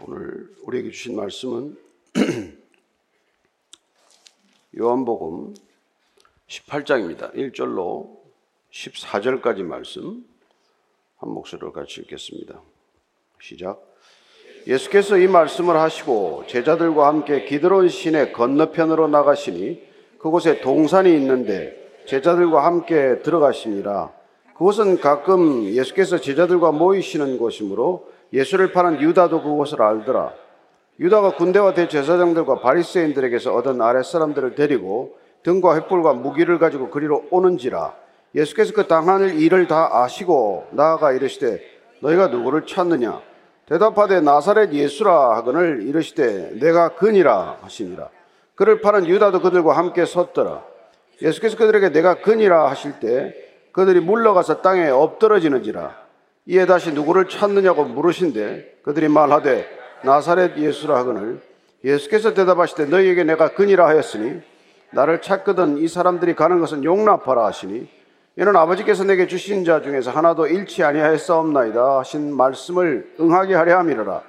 오늘 우리에게 주신 말씀은 요한복음 18장입니다. 1절로 14절까지 말씀 한 목소리로 같이 읽겠습니다. 시작. 예수께서 이 말씀을 하시고 제자들과 함께 기드론 시내 건너편으로 나가시니 그곳에 동산이 있는데 제자들과 함께 들어가시니라. 그곳은 가끔 예수께서 제자들과 모이시는 곳이므로 예수를 파는 유다도 그곳을 알더라. 유다가 군대와 대제사장들과 바리새인들에게서 얻은 아랫사람들을 데리고 등과 횃불과 무기를 가지고 그리로 오는지라. 예수께서 그 당할 일을 다 아시고 나아가 이르시되 너희가 누구를 찾느냐? 대답하되 나사렛 예수라 하거늘 이르시되 내가 그니라 하시니라. 그를 파는 유다도 그들과 함께 섰더라. 예수께서 그들에게 내가 그니라 하실 때 그들이 물러가서 땅에 엎드러지는지라 이에 다시 누구를 찾느냐고 물으신데 그들이 말하되 나사렛 예수라 하거늘 예수께서 대답하시되 너희에게 내가 그니라 하였으니 나를 찾거든 이 사람들이 가는 것은 용납하라 하시니 이는 아버지께서 내게 주신 자 중에서 하나도 잃지 아니하였사옵나이다 하신 말씀을 응하게 하려 함이라.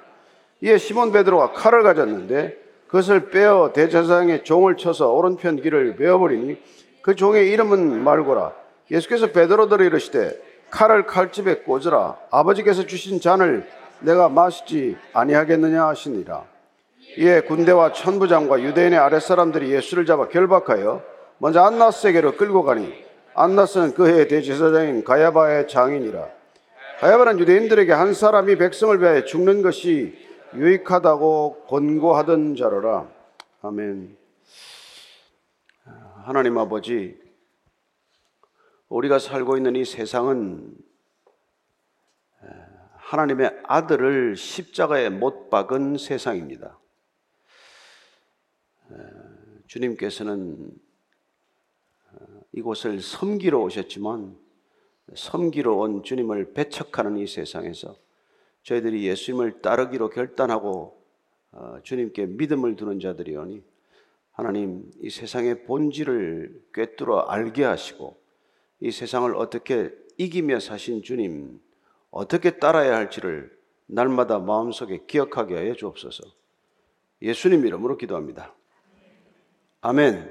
이에 시몬 베드로가 칼을 가졌는데 그것을 빼어 대제사장의 종을 쳐서 오른편 귀를 베어버리니 그 종의 이름은 말고라. 예수께서 베드로들을 이르시되 칼을 칼집에 꽂으라. 아버지께서 주신 잔을 내가 마시지 아니하겠느냐 하시니라. 이에 군대와 천부장과 유대인의 아랫사람들이 예수를 잡아 결박하여 먼저 안나스에게로 끌고 가니 안나스는 그 해의 대제사장인 가야바의 장인이라. 가야바는 유대인들에게 한 사람이 백성을 위하여 죽는 것이 유익하다고 권고하던 자로라. 아멘. 하나님 아버지 우리가 살고 있는 이 세상은 하나님의 아들을 십자가에 못 박은 세상입니다. 주님께서는 이곳을 섬기러 오셨지만 섬기러 온 주님을 배척하는 이 세상에서 저희들이 예수님을 따르기로 결단하고 어, 주님께 믿음을 두는 자들이오니 하나님 이 세상의 본질을 꿰뚫어 알게 하시고 이 세상을 어떻게 이기며 사신 주님 어떻게 따라야 할지를 날마다 마음속에 기억하게 하여 주옵소서. 예수님 이름으로 기도합니다. 아멘.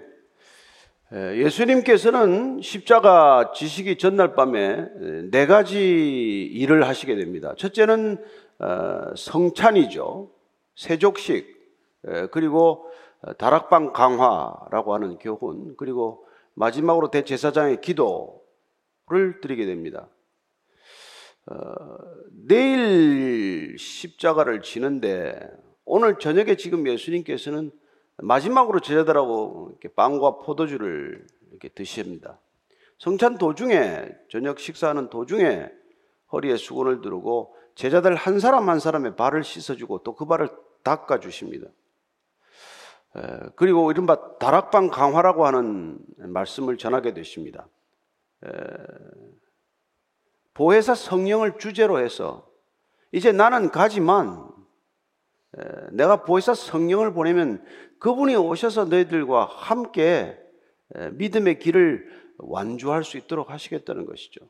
예수님께서는 십자가 지시기 전날 밤에 네 가지 일을 하시게 됩니다. 첫째는 어, 성찬이죠. 세족식, 그리고 다락방 강화라고 하는 교훈, 그리고 마지막으로 대제사장의 기도 를 드리게 됩니다. 어, 내일 십자가를 지는데 오늘 저녁에 지금 예수님께서는 마지막으로 제자들하고 이렇게 빵과 포도주를 이렇게 드십니다. 성찬 도중에 저녁 식사하는 도중에 허리에 수건을 두르고 제자들 한 사람 한 사람의 발을 씻어주고 또 그 발을 닦아 주십니다. 그리고 이른바 다락방 강화라고 하는 말씀을 전하게 되십니다. 보혜사 성령을 주제로 해서 이제 나는 가지만 내가 보혜사 성령을 보내면 그분이 오셔서 너희들과 함께 믿음의 길을 완주할 수 있도록 하시겠다는 것이죠.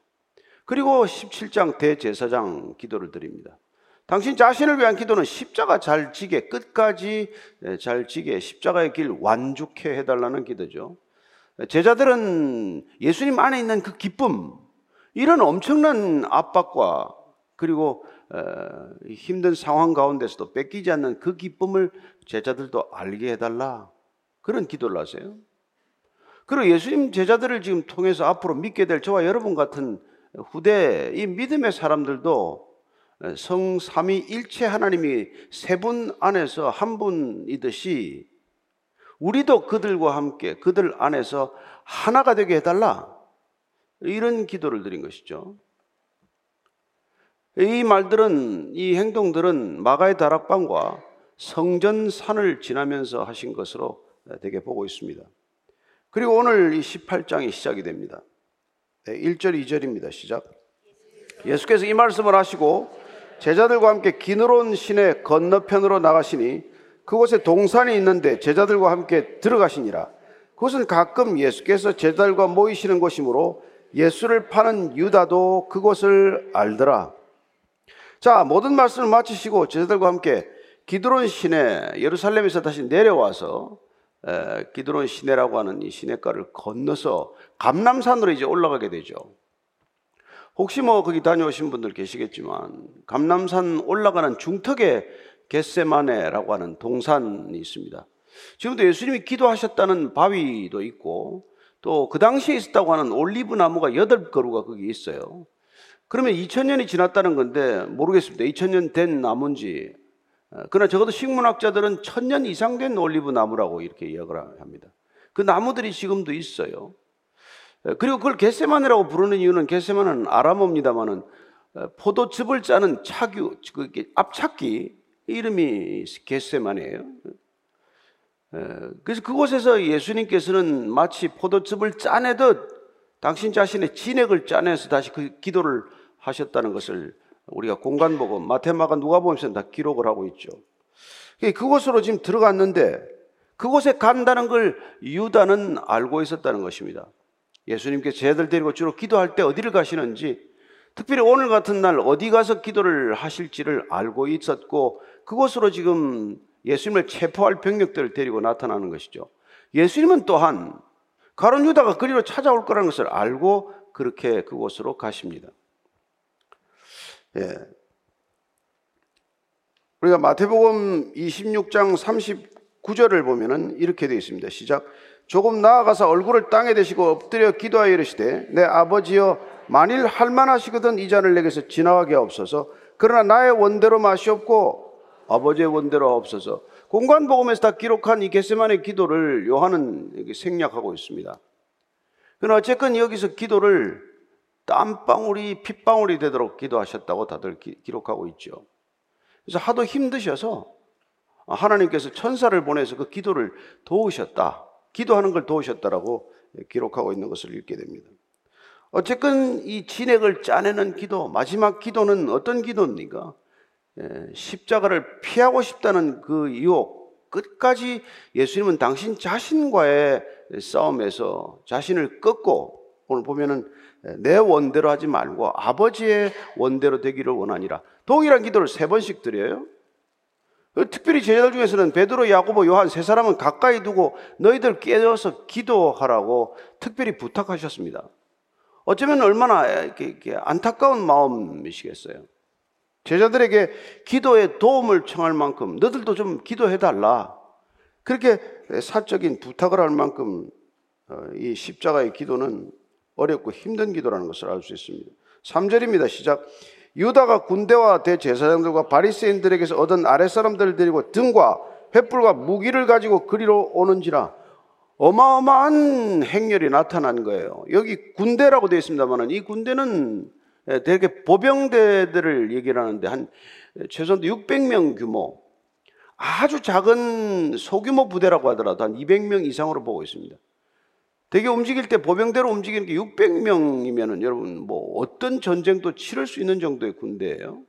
그리고 17장 대제사장 기도를 드립니다. 당신 자신을 위한 기도는 십자가 잘 지게 끝까지 잘 지게 십자가의 길 완죽해 해달라는 기도죠. 제자들은 예수님 안에 있는 그 기쁨, 이런 엄청난 압박과 그리고 힘든 상황 가운데서도 뺏기지 않는 그 기쁨을 제자들도 알게 해달라. 그런 기도를 하세요. 그리고 예수님 제자들을 지금 통해서 앞으로 믿게 될 저와 여러분 같은 후대 이 믿음의 사람들도 성삼위 일체 하나님이 세 분 안에서 한 분이듯이 우리도 그들과 함께 그들 안에서 하나가 되게 해달라. 이런 기도를 드린 것이죠. 이 말들은, 이 행동들은 마가의 다락방과 성전 산을 지나면서 하신 것으로 되게 보고 있습니다. 그리고 오늘 이 18장이 시작이 됩니다. 1절, 2절입니다. 시작. 예수께서 이 말씀을 하시고 제자들과 함께 기느론 시내 건너편으로 나가시니 그곳에 동산이 있는데 제자들과 함께 들어가시니라. 그것은 가끔 예수께서 제자들과 모이시는 곳이므로 예수를 파는 유다도 그곳을 알더라. 자, 모든 말씀을 마치시고 제자들과 함께 기드론 시내 예루살렘에서 다시 내려와서 에, 기드론 시내라고 하는 이 시내가를 건너서 감남산으로 이제 올라가게 되죠. 혹시 뭐 거기 다녀오신 분들 계시겠지만 감남산 올라가는 중턱에 겟세마네라고 하는 동산이 있습니다. 지금도 예수님이 기도하셨다는 바위도 있고 또 그 당시에 있었다고 하는 올리브 나무가 여덟 그루가 거기 있어요. 그러면 2000년이 지났다는 건데 모르겠습니다. 2000년 된 나무인지. 어, 그러나 적어도 식문학자들은 1000년 이상 된 올리브 나무라고 이렇게 이야기를 합니다. 그 나무들이 지금도 있어요. 어, 그리고 그걸 게세만이라고 부르는 이유는 게세만은 아람어입니다만은 어, 포도즙을 짜는 차규, 그 앞착기 이름이 게세만이에요. 그래서 그곳에서 예수님께서는 마치 포도즙을 짜내듯 당신 자신의 진액을 짜내서 다시 그 기도를 하셨다는 것을 우리가 공간보고 마테마가 누가보면서 다 기록을 하고 있죠. 그곳으로 지금 들어갔는데 그곳에 간다는 걸 유다는 알고 있었다는 것입니다. 예수님께서 쟤들 데리고 주로 기도할 때 어디를 가시는지 특별히 오늘 같은 날 어디 가서 기도를 하실지를 알고 있었고 그곳으로 지금 예수님을 체포할 병력들을 데리고 나타나는 것이죠. 예수님은 또한 가론 유다가 그리로 찾아올 거라는 것을 알고 그렇게 그곳으로 가십니다. 예. 우리가 마태복음 26장 39절을 보면은 이렇게 되어 있습니다. 시작. 조금 나아가서 얼굴을 땅에 대시고 엎드려 기도하여 이르시되 내 아버지여 만일 할만하시거든 이 잔을 내게서 지나가게 없어서 그러나 나의 원대로 마시옵고 아버지의 원대로 없어서 공관복음에서 다 기록한 이 게세만의 기도를 요한은 생략하고 있습니다. 그러나 어쨌건 여기서 기도를 땀방울이 핏방울이 되도록 기도하셨다고 다들 기, 록하고 있죠. 그래서 하도 힘드셔서 하나님께서 천사를 보내서 그 기도를 도우셨다. 기도하는 걸 도우셨다라고 기록하고 있는 것을 읽게 됩니다. 어쨌든 이 진액을 짜내는 기도, 마지막 기도는 어떤 기도입니까? 예, 십자가를 피하고 싶다는 그 유혹, 끝까지 예수님은 당신 자신과의 싸움에서 자신을 꺾고 오늘 보면은 내 원대로 하지 말고 아버지의 원대로 되기를 원하니라. 동일한 기도를 세 번씩 드려요. 그 특별히 제자들 중에서는 베드로, 야고보, 요한 세 사람은 가까이 두고 너희들 깨어서 기도하라고 특별히 부탁하셨습니다. 어쩌면 얼마나 안타까운 마음이시겠어요. 제자들에게 기도에 도움을 청할 만큼 너들도 좀 기도해 달라. 그렇게 사적인 부탁을 할 만큼 어, 이 십자가의 기도는 어렵고 힘든 기도라는 것을 알 수 있습니다. 3절입니다. 시작. 유다가 군대와 대제사장들과 바리새인들에게서 얻은 아랫사람들을 데리고 등과 횃불과 무기를 가지고 그리로 오는지라 어마어마한 행렬이 나타난 거예요. 여기 군대라고 되어 있습니다만 이 군대는 되게 보병대들을 얘기를 하는데 한 최소한 600명 규모 아주 작은 소규모 부대라고 하더라도 한 200명 이상으로 보고 있습니다. 되게 움직일 때 보병대로 움직이는 게 600명이면은 여러분 뭐 어떤 전쟁도 치를 수 있는 정도의 군대예요.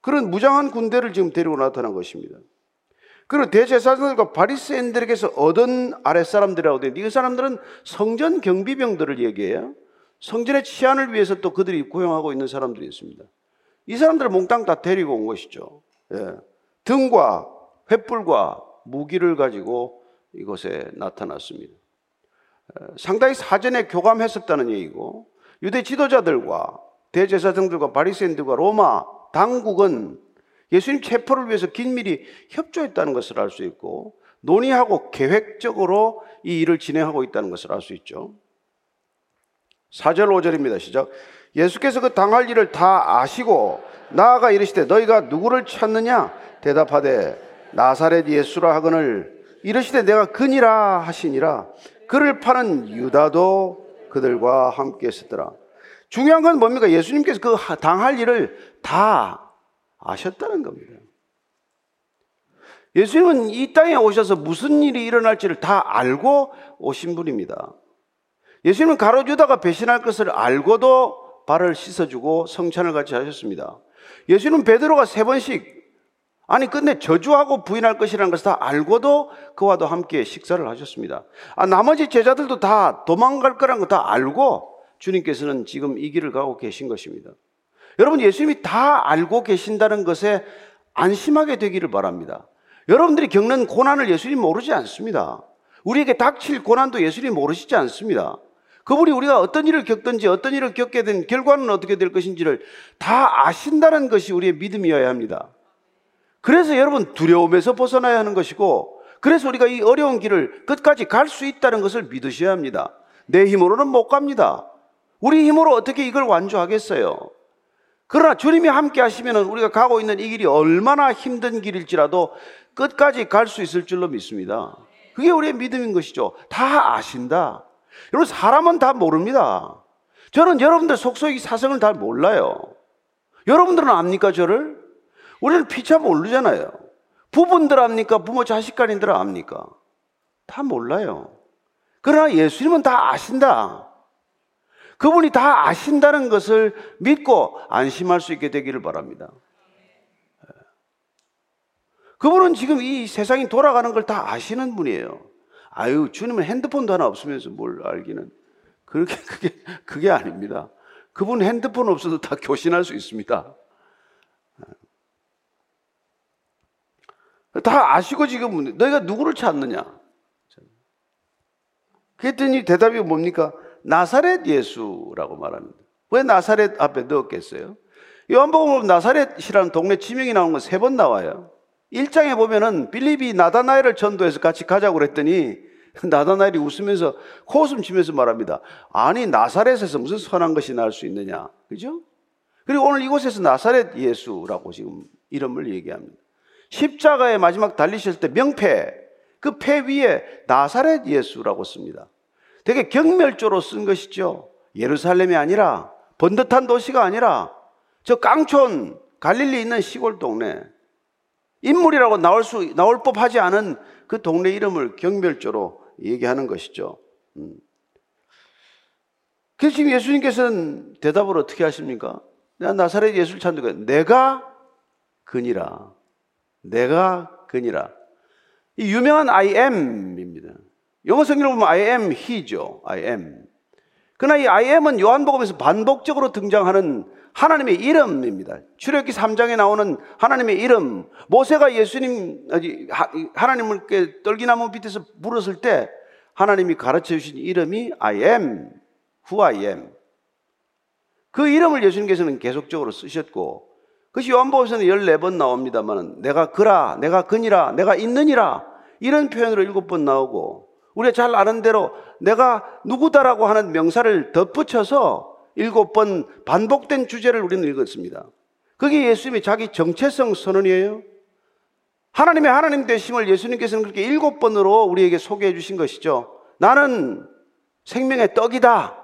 그런 무장한 군대를 지금 데리고 나타난 것입니다. 그리고 대제사장들과 바리새인들에게서 얻은 아랫사람들이라고 되는데 이 사람들은 성전 경비병들을 얘기해요. 성전의 치안을 위해서 또 그들이 고용하고 있는 사람들이 있습니다. 이 사람들을 몽땅 다 데리고 온 것이죠. 예. 등과 횃불과 무기를 가지고 이곳에 나타났습니다. 상당히 사전에 교감했었다는 얘기고 유대 지도자들과 대제사장들과 바리새인들과 로마 당국은 예수님 체포를 위해서 긴밀히 협조했다는 것을 알 수 있고 논의하고 계획적으로 이 일을 진행하고 있다는 것을 알 수 있죠. 4절 5절입니다. 시작. 예수께서 그 당할 일을 다 아시고 나아가 이르시되 너희가 누구를 찾느냐 대답하되 나사렛 예수라 하거늘 이르시되 내가 그니라 하시니라 그를 파는 유다도 그들과 함께 있었더라. 중요한 건 뭡니까? 예수님께서 그 당할 일을 다 아셨다는 겁니다. 예수님은 이 땅에 오셔서 무슨 일이 일어날지를 다 알고 오신 분입니다. 예수님은 가로주다가 배신할 것을 알고도 발을 씻어주고 성찬을 같이 하셨습니다. 예수님은 베드로가 세 번씩 아니 끝내 저주하고 부인할 것이라는 것을 다 알고도 그와도 함께 식사를 하셨습니다. 아, 나머지 제자들도 다 도망갈 거라는 거 다 알고 주님께서는 지금 이 길을 가고 계신 것입니다. 여러분 예수님이 다 알고 계신다는 것에 안심하게 되기를 바랍니다. 여러분들이 겪는 고난을 예수님 모르지 않습니다. 우리에게 닥칠 고난도 예수님 모르시지 않습니다. 그분이 우리가 어떤 일을 겪든지 어떤 일을 겪게 된 결과는 어떻게 될 것인지를 다 아신다는 것이 우리의 믿음이어야 합니다. 그래서 여러분 두려움에서 벗어나야 하는 것이고 그래서 우리가 이 어려운 길을 끝까지 갈 수 있다는 것을 믿으셔야 합니다. 내 힘으로는 못 갑니다. 우리 힘으로 어떻게 이걸 완주하겠어요? 그러나 주님이 함께 하시면 우리가 가고 있는 이 길이 얼마나 힘든 길일지라도 끝까지 갈 수 있을 줄로 믿습니다. 그게 우리의 믿음인 것이죠. 다 아신다. 여러분, 사람은 다 모릅니다. 저는 여러분들 속속이 사정을 다 몰라요. 여러분들은 압니까, 저를? 우리는 피차 모르잖아요. 부분들 압니까? 부모 자식 간인들 압니까? 다 몰라요. 그러나 예수님은 다 아신다. 그분이 다 아신다는 것을 믿고 안심할 수 있게 되기를 바랍니다. 그분은 지금 이 세상이 돌아가는 걸 다 아시는 분이에요. 아유, 주님은 핸드폰도 하나 없으면서 뭘 알기는. 그렇게, 그게, 그게 아닙니다. 그분 핸드폰 없어도 다 교신할 수 있습니다. 다 아시고 지금 너희가 누구를 찾느냐? 그랬더니 대답이 뭡니까? 나사렛 예수라고 말합니다. 왜 나사렛 앞에 넣었겠어요? 요한복음 나사렛이라는 동네 지명이 나오는 건 세 번 나와요. 1장에 보면은 빌립이 나다나엘을 전도해서 같이 가자고 그랬더니 나다나엘이 웃으면서 코웃음 치면서 말합니다. 아니 나사렛에서 무슨 선한 것이 날 수 있느냐. 그죠? 그리고 오늘 이곳에서 나사렛 예수라고 지금 이름을 얘기합니다. 십자가의 마지막 달리실 때 명패, 그 패 위에 나사렛 예수라고 씁니다. 되게 경멸조로 쓴 것이죠. 예루살렘이 아니라 번듯한 도시가 아니라 저 깡촌 갈릴리 있는 시골 동네 인물이라고 나올 수 나올 법하지 않은 그 동네 이름을 경멸조로 얘기하는 것이죠. 음. 그래서 지금 예수님께서는 대답을 어떻게 하십니까? 내가 나사렛 예수를 찾는 내가 그니라. 내가 그니라. 이 유명한 I am입니다. 영어 성경을 보면 I am he죠. I am. 그러나 이 I am은 요한복음에서 반복적으로 등장하는 하나님의 이름입니다. 출애굽기 3장에 나오는 하나님의 이름. 모세가 예수님 하나님을 떨기나무 밑에서 물었을 때 하나님이 가르쳐 주신 이름이 I am who I am. 그 이름을 예수님께서는 계속적으로 쓰셨고 그것이 요한복음에서는 14번 나옵니다만 내가 그라, 내가 그니라, 내가 있느니라 이런 표현으로 일곱 번 나오고 우리가 잘 아는 대로 내가 누구다라고 하는 명사를 덧붙여서 일곱 번 반복된 주제를 우리는 읽었습니다. 그게 예수님의 자기 정체성 선언이에요. 하나님의 하나님 되심을 예수님께서는 그렇게 일곱 번으로 우리에게 소개해 주신 것이죠. 나는 생명의 떡이다.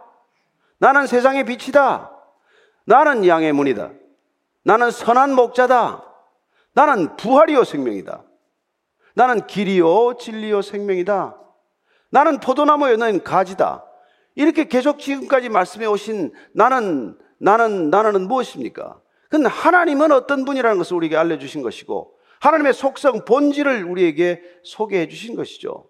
나는 세상의 빛이다. 나는 양의 문이다. 나는 선한 목자다. 나는 부활이요 생명이다. 나는 길이요 진리요 생명이다. 나는 포도나무에 넣은 가지다. 이렇게 계속 지금까지 말씀해 오신 나는 나는 나는 무엇입니까? 그건 하나님은 어떤 분이라는 것을 우리에게 알려주신 것이고 하나님의 속성 본질을 우리에게 소개해 주신 것이죠.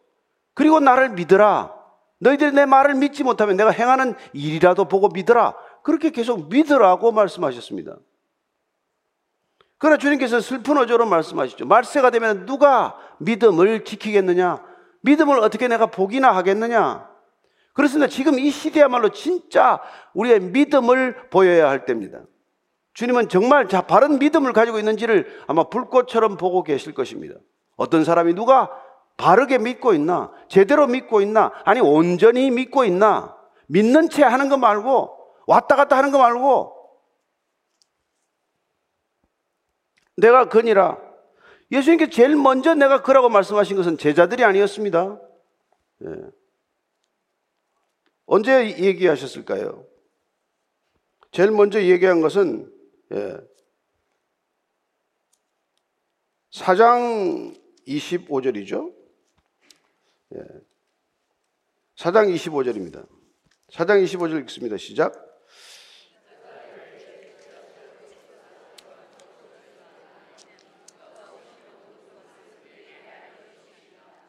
그리고 나를 믿으라. 너희들이 내 말을 믿지 못하면 내가 행하는 일이라도 보고 믿으라. 그렇게 계속 믿으라고 말씀하셨습니다. 그러나 주님께서 슬픈 어조로 말씀하시죠. 말세가 되면 누가 믿음을 지키겠느냐? 믿음을 어떻게 내가 복이나 하겠느냐? 그렇습니다. 지금 이 시대야말로 진짜 우리의 믿음을 보여야 할 때입니다. 주님은 정말 자, 바른 믿음을 가지고 있는지를 아마 불꽃처럼 보고 계실 것입니다. 어떤 사람이 누가 바르게 믿고 있나? 제대로 믿고 있나? 아니, 온전히 믿고 있나? 믿는 채 하는 거 말고, 왔다 갔다 하는 거 말고, 내가 그니라. 예수님께 제일 먼저 내가 그라고 말씀하신 것은 제자들이 아니었습니다. 예. 언제 얘기하셨을까요? 제일 먼저 얘기한 것은 예. 4장 25절이죠. 예. 4장 25절입니다. 4장 25절 읽습니다. 시작.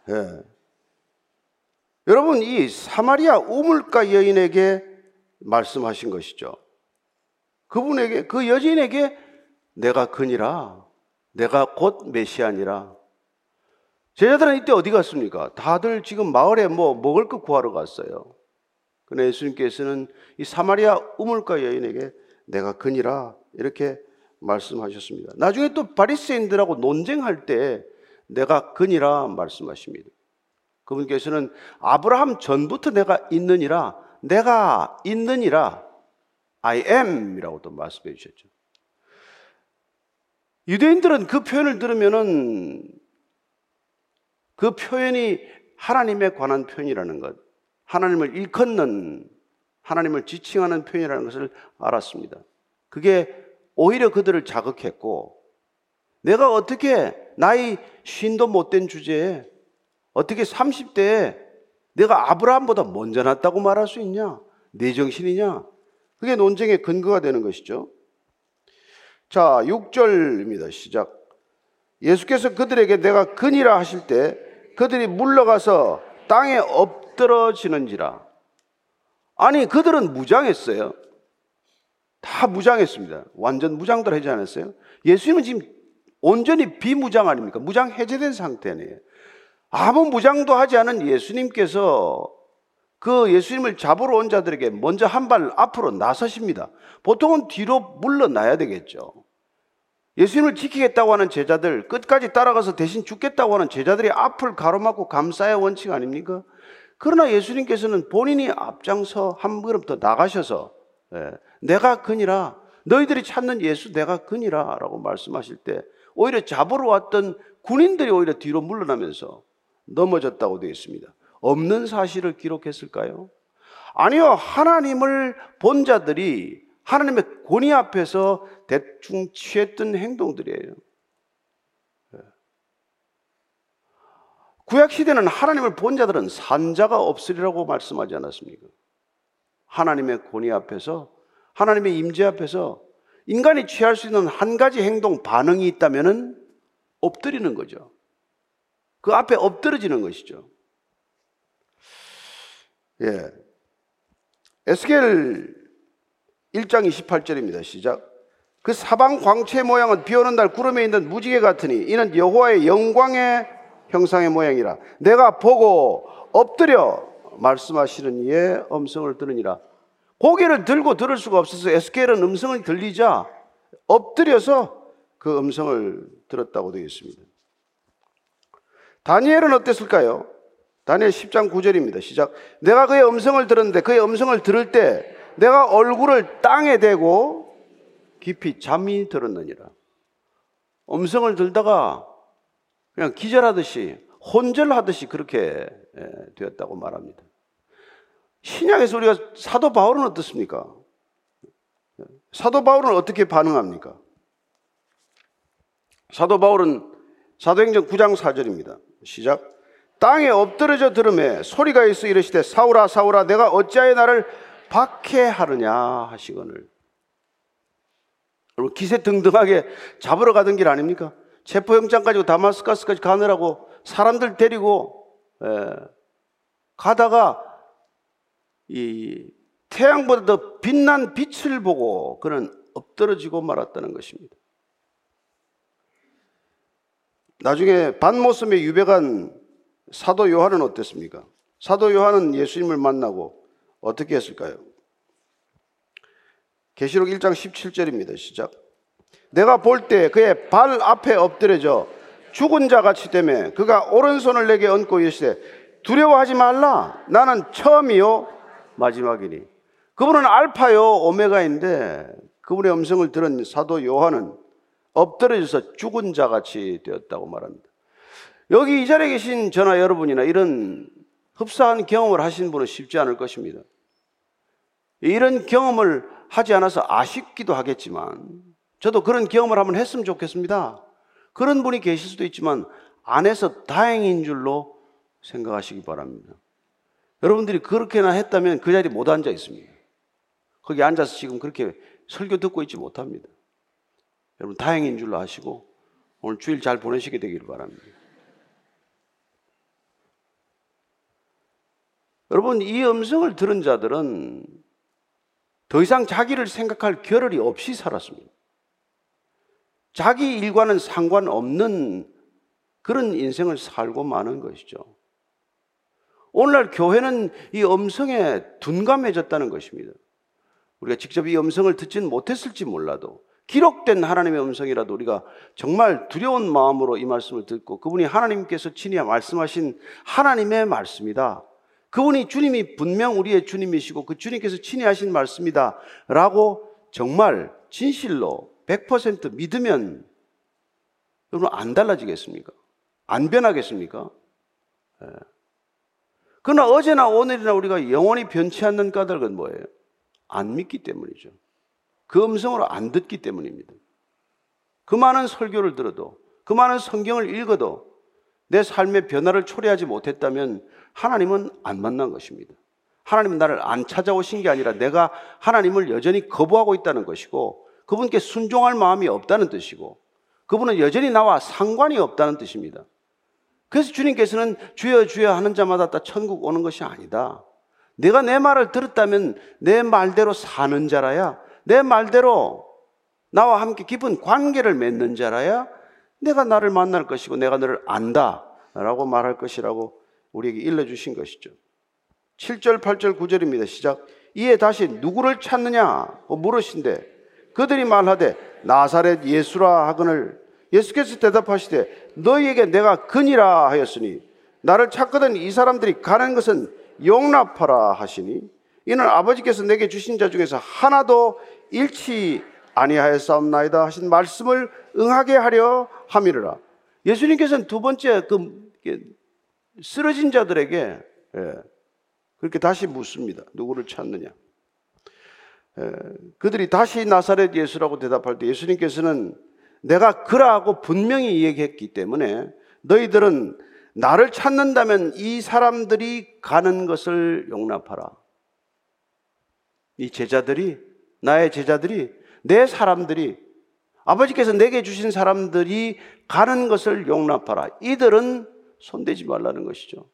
예. 여러분, 이 사마리아 우물가 여인에게 말씀하신 것이죠. 그분에게 그 여진에게 내가 그니라 내가 곧 메시아니라 제자들은 이때 어디 갔습니까? 다들 지금 마을에 뭐 먹을 것 구하러 갔어요. 그러나 예수님께서는 이 사마리아 우물가 여인에게 내가 그니라 이렇게 말씀하셨습니다. 나중에 또 바리새인들하고 논쟁할 때 내가 그니라 말씀하십니다. 그분께서는 아브라함 전부터 내가 있느니라 내가 있느니라 I am이라고 또 말씀해 주셨죠. 유대인들은 그 표현을 들으면은 그 표현이 하나님에 관한 표현이라는 것, 하나님을 일컫는, 하나님을 지칭하는 표현이라는 것을 알았습니다. 그게 오히려 그들을 자극했고, 내가 어떻게 나이 쉰도 못된 주제에 어떻게 30대에 내가 아브라함보다 먼저 났다고 말할 수 있냐? 내 정신이냐? 그게 논쟁의 근거가 되는 것이죠. 자, 6절입니다. 시작. 예수께서 그들에게 내가 근이라 하실 때 그들이 물러가서 땅에 엎드러지는지라. 아니, 그들은 무장했어요. 다 무장했습니다. 완전 무장들 하지 않았어요? 예수님은 지금 온전히 비무장 아닙니까? 무장 해제된 상태네요. 아무 무장도 하지 않은 예수님께서 그 예수님을 잡으러 온 자들에게 먼저 한 발 앞으로 나서십니다. 보통은 뒤로 물러나야 되겠죠. 예수님을 지키겠다고 하는 제자들, 끝까지 따라가서 대신 죽겠다고 하는 제자들이 앞을 가로막고 감싸야 원칙 아닙니까? 그러나 예수님께서는 본인이 앞장서 한 걸음 더 나가셔서 예, 내가 그니라 너희들이 찾는 예수 내가 그니라 라고 말씀하실 때 오히려 잡으러 왔던 군인들이 오히려 뒤로 물러나면서 넘어졌다고 되어 있습니다. 없는 사실을 기록했을까요? 아니요. 하나님을 본 자들이 하나님의 권위 앞에서 대충 취했던 행동들이에요. 예. 구약 시대는 하나님을 본 자들은 산자가 없으리라고 말씀하지 않았습니까? 하나님의 권위 앞에서 하나님의 임재 앞에서 인간이 취할 수 있는 한 가지 행동 반응이 있다면은 엎드리는 거죠. 그 앞에 엎드러지는 것이죠. 예. 에스겔 1장 28절입니다. 시작. 그 사방 광채 모양은 비 오는 날 구름에 있는 무지개 같으니 이는 여호와의 영광의 형상의 모양이라. 내가 보고 엎드려 말씀하시는 이의 음성을 들으니라. 고개를 들고 들을 수가 없어서 에스겔은 음성을 들리자 엎드려서 그 음성을 들었다고 되어 있습니다. 다니엘은 어땠을까요? 다니엘 10장 9절입니다. 시작. 내가 그의 음성을 들었는데 그의 음성을 들을 때 내가 얼굴을 땅에 대고 깊이 잠이 들었느니라. 음성을 들다가 그냥 기절하듯이 혼절하듯이 그렇게 되었다고 말합니다. 신약에서 우리가 사도 바울은 어떻습니까? 사도 바울은 어떻게 반응합니까? 사도 바울은 사도행전 9장 4절입니다. 시작. 땅에 엎드려져 들음에 소리가 있어 이르시되 사울아 사울아 내가 어찌하여 나를 박해하느냐 하시거늘. 여러분 기세 등등하게 잡으러 가던 길 아닙니까? 체포영장 가지고 다마스카스까지 가느라고 사람들 데리고 예, 가다가 이 태양보다 더 빛난 빛을 보고 그는 엎드러지고 말았다는 것입니다. 나중에 반모섬에 유배간 사도 요한은 어땠습니까? 사도 요한은 예수님을 만나고 어떻게 했을까요? 계시록 1장 17절입니다. 시작. 내가 볼 때 그의 발 앞에 엎드려져 죽은 자 같이 되매 그가 오른손을 내게 얹고 이르시되 두려워하지 말라 나는 처음이요 마지막이니 그분은 알파요 오메가인데 그분의 음성을 들은 사도 요한은 엎드려져서 죽은 자 같이 되었다고 말합니다. 여기 이 자리에 계신 저나 여러분이나 이런 흡사한 경험을 하신 분은 쉽지 않을 것입니다. 이런 경험을 하지 않아서 아쉽기도 하겠지만 저도 그런 경험을 한번 했으면 좋겠습니다. 그런 분이 계실 수도 있지만 안 해서 다행인 줄로 생각하시기 바랍니다. 여러분들이 그렇게나 했다면 그 자리에 못 앉아 있습니다. 거기 앉아서 지금 그렇게 설교 듣고 있지 못합니다. 여러분 다행인 줄로 아시고 오늘 주일 잘 보내시게 되기를 바랍니다. 여러분, 이 음성을 들은 자들은 더 이상 자기를 생각할 겨를이 없이 살았습니다. 자기 일과는 상관없는 그런 인생을 살고 마는 것이죠. 오늘날 교회는 이 음성에 둔감해졌다는 것입니다. 우리가 직접 이 음성을 듣지는 못했을지 몰라도 기록된 하나님의 음성이라도 우리가 정말 두려운 마음으로 이 말씀을 듣고 그분이 하나님께서 친히 말씀하신 하나님의 말씀이다. 그분이 주님이 분명 우리의 주님이시고 그 주님께서 친히 하신 말씀이다. 라고 정말 진실로 100% 믿으면 여러분 안 달라지겠습니까? 안 변하겠습니까? 예. 그러나 어제나 오늘이나 우리가 영원히 변치 않는 까닭은 뭐예요? 안 믿기 때문이죠. 그 음성으로 안 듣기 때문입니다. 그 많은 설교를 들어도, 그 많은 성경을 읽어도 내 삶의 변화를 초래하지 못했다면 하나님은 안 만난 것입니다. 하나님은 나를 안 찾아오신 게 아니라 내가 하나님을 여전히 거부하고 있다는 것이고 그분께 순종할 마음이 없다는 뜻이고 그분은 여전히 나와 상관이 없다는 뜻입니다. 그래서 주님께서는 주여 주여 하는 자마다 다 천국 오는 것이 아니다. 내가 내 말을 들었다면 내 말대로 사는 자라야 내 말대로 나와 함께 깊은 관계를 맺는 자라야 내가 나를 만날 것이고 내가 너를 안다 라고 말할 것이라고 우리에게 일러주신 것이죠. 7절, 8절, 9절입니다. 시작. 이에 다시 누구를 찾느냐? 물으신데 그들이 말하되 나사렛 예수라 하거늘 예수께서 대답하시되 너희에게 내가 근이라 하였으니 나를 찾거든 이 사람들이 가는 것은 용납하라 하시니 이는 아버지께서 내게 주신 자 중에서 하나도 잃지 아니하였사옵나이다 하신 말씀을 응하게 하려 함이라. 예수님께서는 두 번째 그 쓰러진 자들에게 예, 그렇게 다시 묻습니다. 누구를 찾느냐? 예, 그들이 다시 나사렛 예수라고 대답할 때 예수님께서는 내가 그라고 분명히 얘기했기 때문에 너희들은 나를 찾는다면 이 사람들이 가는 것을 용납하라. 이 제자들이, 나의 제자들이, 내 사람들이, 아버지께서 내게 주신 사람들이 가는 것을 용납하라. 이들은 손대지 말라는 것이죠.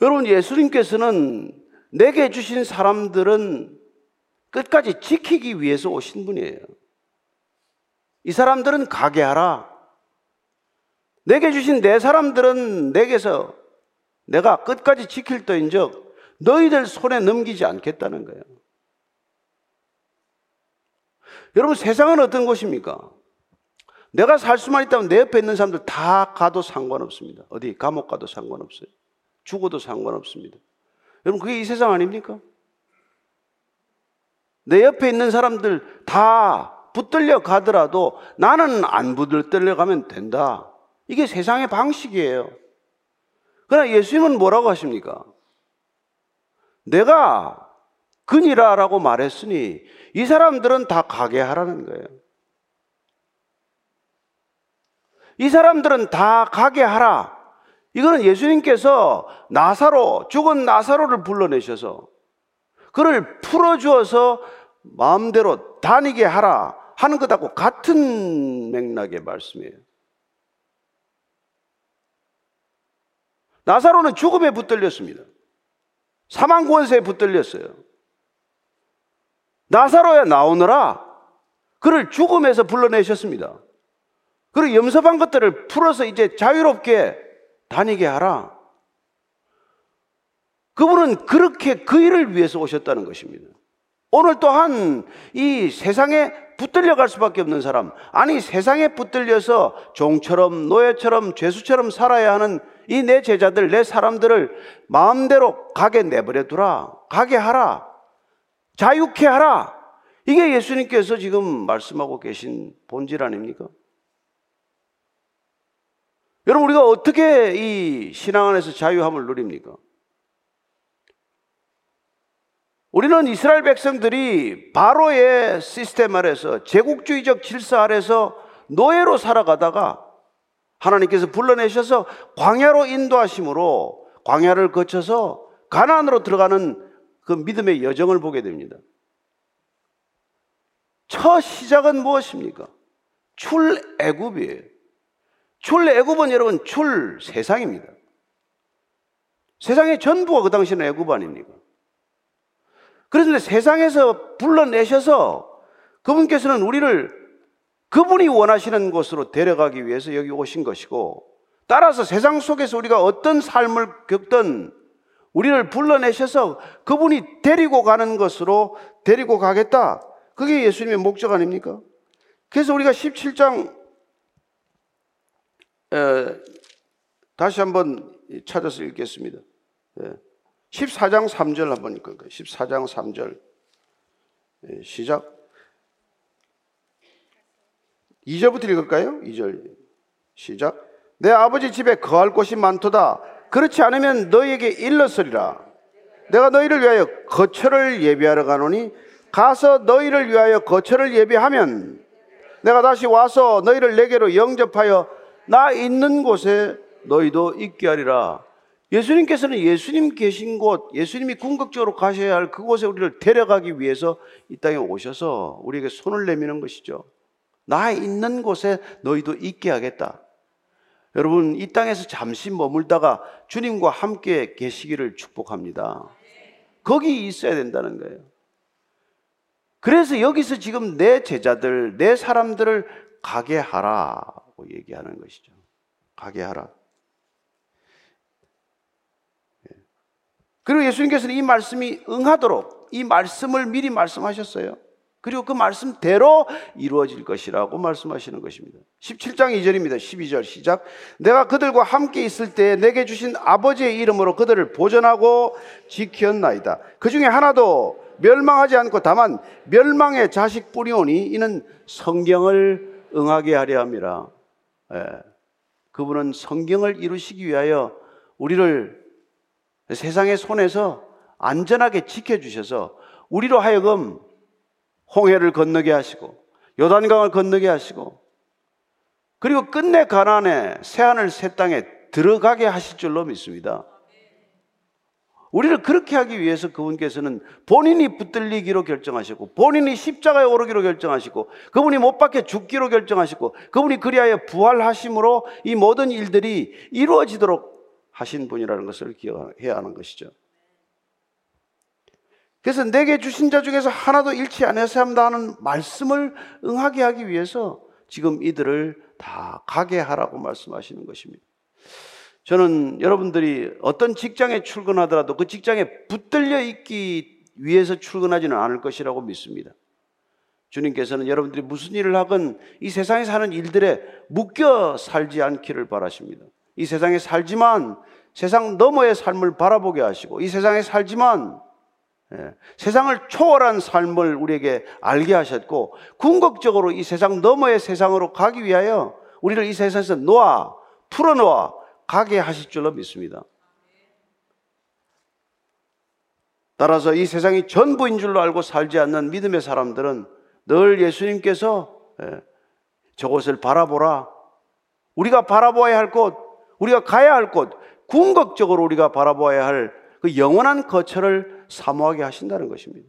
여러분, 예수님께서는 내게 주신 사람들은 끝까지 지키기 위해서 오신 분이에요. 이 사람들은 가게 하라. 내게 주신 내 사람들은 내게서 내가 끝까지 지킬 터인 적 너희들 손에 넘기지 않겠다는 거예요. 여러분 세상은 어떤 곳입니까? 내가 살 수만 있다면 내 옆에 있는 사람들 다 가도 상관없습니다. 어디 감옥 가도 상관없어요. 죽어도 상관없습니다. 여러분 그게 이 세상 아닙니까? 내 옆에 있는 사람들 다 붙들려 가더라도 나는 안 붙들려 가면 된다. 이게 세상의 방식이에요. 그러나 예수님은 뭐라고 하십니까? 내가 근이라라고 말했으니 이 사람들은 다 가게 하라는 거예요. 이 사람들은 다 가게 하라. 이거는 예수님께서 나사로, 죽은 나사로를 불러내셔서 그를 풀어주어서 마음대로 다니게 하라 하는 것하고 같은 맥락의 말씀이에요. 나사로는 죽음에 붙들렸습니다. 사망 권세에 붙들렸어요. 나사로야 나오느라 그를 죽음에서 불러내셨습니다. 그리고 염소한 것들을 풀어서 이제 자유롭게 다니게 하라. 그분은 그렇게 그 일을 위해서 오셨다는 것입니다. 오늘 또한 이 세상에 붙들려 갈 수밖에 없는 사람, 아니 세상에 붙들려서 종처럼 노예처럼 죄수처럼 살아야 하는 이 내 제자들, 내 사람들을 마음대로 가게 내버려 두라. 가게 하라. 자유케 하라. 이게 예수님께서 지금 말씀하고 계신 본질 아닙니까? 여러분, 우리가 어떻게 이 신앙 안에서 자유함을 누립니까? 우리는 이스라엘 백성들이 바로의 시스템 아래서 제국주의적 질서 아래서 노예로 살아가다가 하나님께서 불러내셔서 광야로 인도하심으로 광야를 거쳐서 가나안으로 들어가는 그 믿음의 여정을 보게 됩니다. 첫 시작은 무엇입니까? 출애굽이에요. 출애굽은 여러분 출 세상입니다. 세상의 전부가 그 당시는 애굽 아닙니까? 그런데 세상에서 불러내셔서 그분께서는 우리를 그분이 원하시는 곳으로 데려가기 위해서 여기 오신 것이고 따라서 세상 속에서 우리가 어떤 삶을 겪든 우리를 불러내셔서 그분이 데리고 가는 것으로 데리고 가겠다. 그게 예수님의 목적 아닙니까? 그래서 우리가 17장 에, 다시 한번 찾아서 읽겠습니다. 예. 14장 3절 한번 읽을까요? 14장 3절. 예, 시작. 2절부터 읽을까요? 2절. 시작. 내 아버지 집에 거할 곳이 많도다. 그렇지 않으면 너희에게 일렀으리라. 내가 너희를 위하여 거처를 예비하러 가노니 가서 너희를 위하여 거처를 예비하면 내가 다시 와서 너희를 내게로 영접하여 나 있는 곳에 너희도 있게 하리라 예수님께서는 예수님 계신 곳, 예수님이 궁극적으로 가셔야 할 그곳에 우리를 데려가기 위해서 이 땅에 오셔서 우리에게 손을 내미는 것이죠. 나 있는 곳에 너희도 있게 하겠다. 여러분, 이 땅에서 잠시 머물다가 주님과 함께 계시기를 축복합니다. 거기 있어야 된다는 거예요. 그래서 여기서 지금 내 제자들, 내 사람들을 가게 하라고 얘기하는 것이죠. 가게 하라. 그리고 예수님께서는 이 말씀이 응하도록 이 말씀을 미리 말씀하셨어요. 그리고 그 말씀대로 이루어질 것이라고 말씀하시는 것입니다. 17장 2절입니다. 12절 시작. 내가 그들과 함께 있을 때 내게 주신 아버지의 이름으로 그들을 보존하고 지켰나이다. 그 중에 하나도 멸망하지 않고 다만 멸망의 자식 뿌리오니 이는 성경을 응하게 하려 함이라. 예. 그분은 성경을 이루시기 위하여 우리를 세상의 손에서 안전하게 지켜주셔서 우리로 하여금 홍해를 건너게 하시고 요단강을 건너게 하시고 그리고 끝내 가난에 새하늘 새 땅에 들어가게 하실 줄로 믿습니다. 우리를 그렇게 하기 위해서 그분께서는 본인이 붙들리기로 결정하셨고 본인이 십자가에 오르기로 결정하시고 그분이 못 박혀 죽기로 결정하시고 그분이 그리하여 부활하심으로 이 모든 일들이 이루어지도록 하신 분이라는 것을 기억해야 하는 것이죠. 그래서 내게 주신 자 중에서 하나도 잃지 않아서 하는 말씀을 응하게 하기 위해서 지금 이들을 다 가게 하라고 말씀하시는 것입니다. 저는 여러분들이 어떤 직장에 출근하더라도 그 직장에 붙들려 있기 위해서 출근하지는 않을 것이라고 믿습니다. 주님께서는 여러분들이 무슨 일을 하건 이 세상에 사는 일들에 묶여 살지 않기를 바라십니다. 이 세상에 살지만 세상 너머의 삶을 바라보게 하시고 이 세상에 살지만 예, 세상을 초월한 삶을 우리에게 알게 하셨고 궁극적으로 이 세상 너머의 세상으로 가기 위하여 우리를 이 세상에서 놓아 풀어놓아 가게 하실 줄로 믿습니다. 따라서 이 세상이 전부인 줄로 알고 살지 않는 믿음의 사람들은 늘 예수님께서 예, 저곳을 바라보라. 우리가 바라보아야 할 곳, 우리가 가야 할 곳, 궁극적으로 우리가 바라보아야 할 그 영원한 거처를 사모하게 하신다는 것입니다.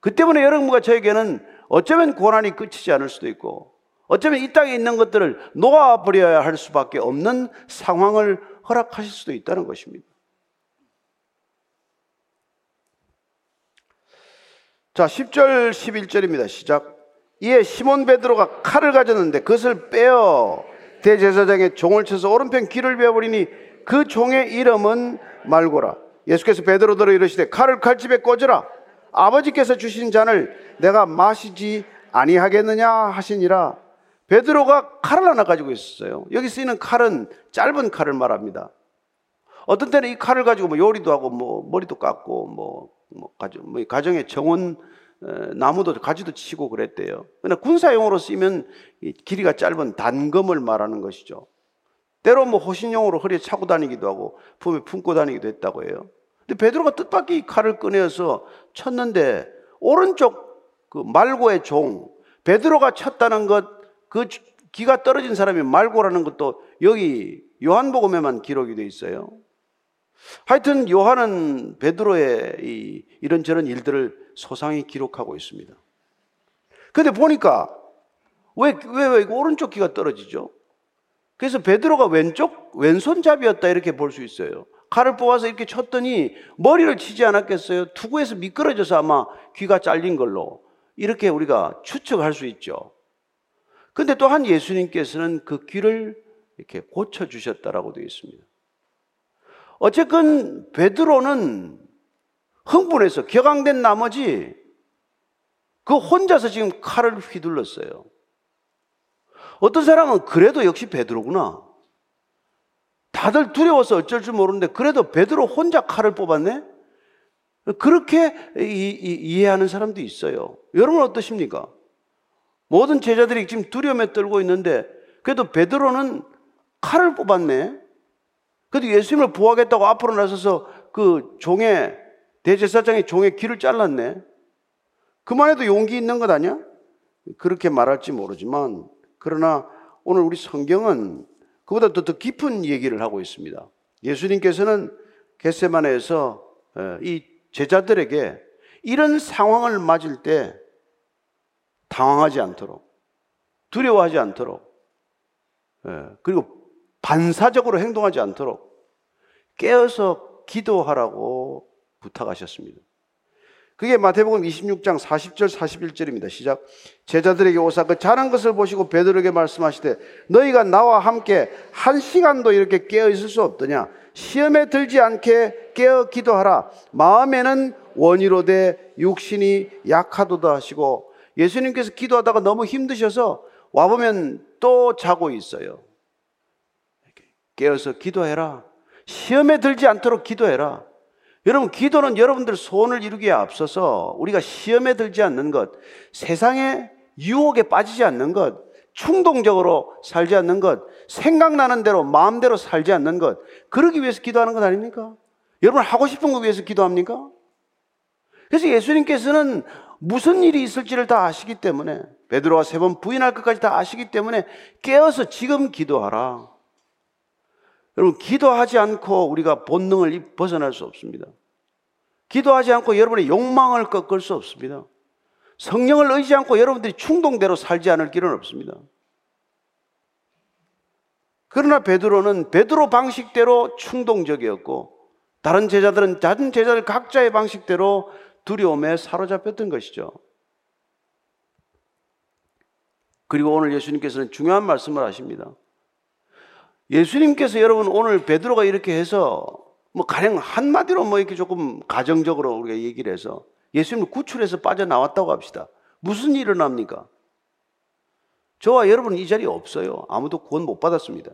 그 때문에 여러분과 저에게는 어쩌면 고난이 끝이지 않을 수도 있고, 어쩌면 이 땅에 있는 것들을 놓아버려야 할 수밖에 없는 상황을 허락하실 수도 있다는 것입니다. 자, 10절, 11절입니다. 시작. 이에 시몬 베드로가 칼을 가졌는데 그것을 빼어 대제사장의 종을 쳐서 오른편 귀를 베어버리니 그 종의 이름은 말고라. 예수께서 베드로들어 이르시되 칼을 칼집에 꽂으라. 아버지께서 주신 잔을 내가 마시지 아니하겠느냐 하시니라. 베드로가 칼을 하나 가지고 있었어요. 여기 쓰이는 칼은 짧은 칼을 말합니다. 어떤 때는 이 칼을 가지고 뭐 요리도 하고 뭐 머리도 깎고 뭐, 뭐 가정, 뭐 가정의 정원 나무도 가지도 치고 그랬대요. 그러나 군사용으로 쓰면 길이가 짧은 단검을 말하는 것이죠. 때로 뭐 호신용으로 허리에 차고 다니기도 하고 품에 품고 다니기도 했다고 해요. 근데 베드로가 뜻밖의 칼을 꺼내서 쳤는데 오른쪽 그 말고의 종 베드로가 쳤다는 것 그 기가 떨어진 사람이 말고라는 것도 여기 요한복음에만 기록이 돼 있어요. 하여튼 요한은 베드로의 이, 이런저런 일들을 소상히 기록하고 있습니다. 근데 보니까 왜, 왜, 왜 오른쪽 귀가 떨어지죠? 그래서 베드로가 왼쪽, 왼손잡이였다 이렇게 볼 수 있어요. 칼을 뽑아서 이렇게 쳤더니 머리를 치지 않았겠어요? 투구에서 미끄러져서 아마 귀가 잘린 걸로 이렇게 우리가 추측할 수 있죠. 근데 또한 예수님께서는 그 귀를 이렇게 고쳐주셨다라고 되어 있습니다. 어쨌건 베드로는 흥분해서 격앙된 나머지 그 혼자서 지금 칼을 휘둘렀어요. 어떤 사람은 그래도 역시 베드로구나. 다들 두려워서 어쩔 줄 모르는데 그래도 베드로 혼자 칼을 뽑았네? 그렇게 이, 이, 이해하는 사람도 있어요. 여러분 어떠십니까? 모든 제자들이 지금 두려움에 떨고 있는데 그래도 베드로는 칼을 뽑았네. 그래도 예수님을 보호하겠다고 앞으로 나서서 그 종의 대제사장의 종의 귀를 잘랐네. 그만 해도 용기 있는 것 아니야? 그렇게 말할지 모르지만 그러나 오늘 우리 성경은 그보다 더, 더 깊은 얘기를 하고 있습니다. 예수님께서는 겟세만에서 이 제자들에게 이런 상황을 맞을 때 당황하지 않도록 두려워하지 않도록 그리고 반사적으로 행동하지 않도록 깨어서 기도하라고 부탁하셨습니다. 그게 마태복음 26장 40절 41절입니다. 시작. 제자들에게 오사 그 자는 것을 보시고 베드로에게 말씀하시되 너희가 나와 함께 한 시간도 이렇게 깨어 있을 수 없더냐? 시험에 들지 않게 깨어 기도하라. 마음에는 원이로되 육신이 약하도다 하시고 예수님께서 기도하다가 너무 힘드셔서 와 보면 또 자고 있어요. 깨어서 기도해라. 시험에 들지 않도록 기도해라. 여러분, 기도는 여러분들 소원을 이루기에 앞서서 우리가 시험에 들지 않는 것, 세상의 유혹에 빠지지 않는 것, 충동적으로 살지 않는 것, 생각나는 대로 마음대로 살지 않는 것, 그러기 위해서 기도하는 것 아닙니까? 여러분 하고 싶은 거 위해서 기도합니까? 그래서 예수님께서는 무슨 일이 있을지를 다 아시기 때문에 베드로가 세 번 부인할 것까지 다 아시기 때문에 깨어서 지금 기도하라. 여러분, 기도하지 않고 우리가 본능을 벗어날 수 없습니다. 기도하지 않고 여러분의 욕망을 꺾을 수 없습니다. 성령을 의지 않고 여러분들이 충동대로 살지 않을 길은 없습니다. 그러나 베드로는 베드로 방식대로 충동적이었고 다른 제자들은 다른 제자들 각자의 방식대로 두려움에 사로잡혔던 것이죠. 그리고 오늘 예수님께서는 중요한 말씀을 하십니다. 예수님께서 여러분 오늘 베드로가 이렇게 해서 뭐 가령 한마디로 뭐 이렇게 조금 가정적으로 우리가 얘기를 해서 예수님을 구출해서 빠져나왔다고 합시다. 무슨 일이 일어납니까? 저와 여러분은 이 자리에 없어요. 아무도 구원 못 받았습니다.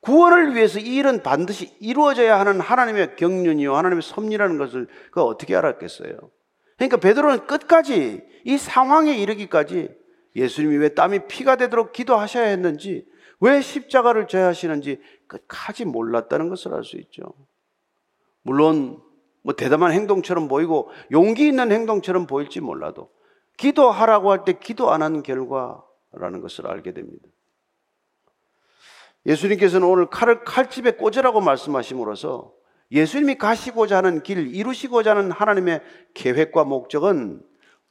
구원을 위해서 이 일은 반드시 이루어져야 하는 하나님의 경륜이요 하나님의 섭리라는 것을 그 어떻게 알았겠어요? 그러니까 베드로는 끝까지 이 상황에 이르기까지 예수님이 왜 땀이 피가 되도록 기도하셔야 했는지 왜 십자가를 져야 하시는지 끝까지 몰랐다는 것을 알 수 있죠. 물론 뭐 대담한 행동처럼 보이고 용기 있는 행동처럼 보일지 몰라도 기도하라고 할 때 기도 안 한 결과라는 것을 알게 됩니다. 예수님께서는 오늘 칼을 칼집에 꽂으라고 말씀하심으로써 예수님이 가시고자 하는 길, 이루시고자 하는 하나님의 계획과 목적은